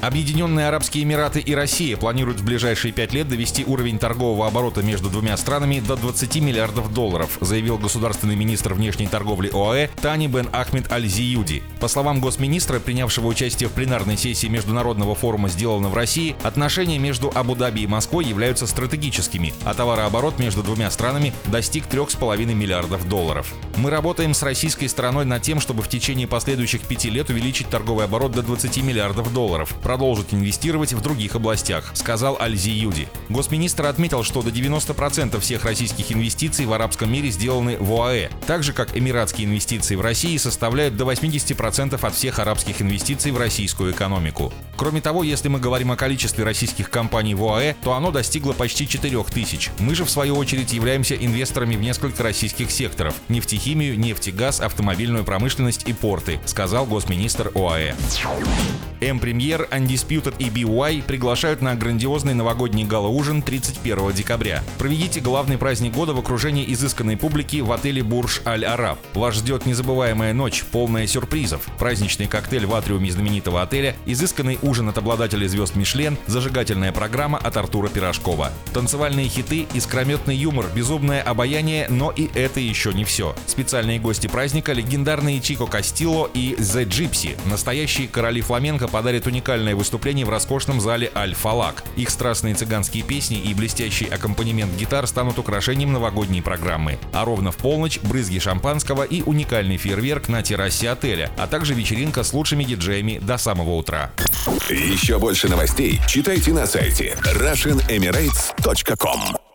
Объединенные Арабские Эмираты и Россия планируют в ближайшие пять лет довести уровень торгового оборота между двумя странами до 20 миллиардов долларов, заявил государственный министр внешней торговли ОАЭ Тани Бен Ахмед Аль-Зиюди. По словам госминистра, принявшего участие в пленарной сессии Международного форума «Сделано в России», отношения между Абу-Даби и Москвой являются стратегическими, а товарооборот между двумя странами достиг 3,5 миллиардов долларов. Мы работаем с российской стороной над тем, чтобы в течение последующих пяти лет увеличить торговый оборот до 20 миллиардов долларов, продолжить инвестировать в других областях, сказал Альзи Юди. Госминистр отметил, что до 90% всех российских инвестиций в арабском мире сделаны в ОАЭ, так же как эмиратские инвестиции в России составляют до 80% от всех арабских инвестиций в российскую экономику. Кроме того, если мы говорим о количестве российских компаний в ОАЭ, то оно достигло почти 4 тысяч. Мы же, в свою очередь, являемся инвесторами в несколько российских секторов – нефтехимию, нефтегаз, автомобильную промышленность и порты, сказал госминистр ОАЭ. М-премьер, Undisputed и BY приглашают на грандиозный новогодний гала-ужин 31 декабря. Проведите главный праздник года в окружении изысканной публики в отеле Бурж Аль Араб. Вас ждет незабываемая ночь, полная сюрпризов. Праздничный коктейль в атриуме знаменитого отеля, изысканный ужин от обладателей звезд Мишлен, зажигательная программа от Артура Пирожкова. Танцевальные хиты, искрометный юмор, безумное обаяние, но и это еще не все. Специальные гости праздника – легендарные Чико Кастило и The Gypsy, настоящие короли фламенко подарят уникальное выступление в роскошном зале Аль-Фалак. Их страстные цыганские песни и блестящий аккомпанемент гитар станут украшением новогодней программы. А ровно в полночь брызги шампанского и уникальный фейерверк на террасе отеля, а также вечеринка с лучшими диджеями до самого утра. Еще больше новостей читайте на сайте RussianEmirates.com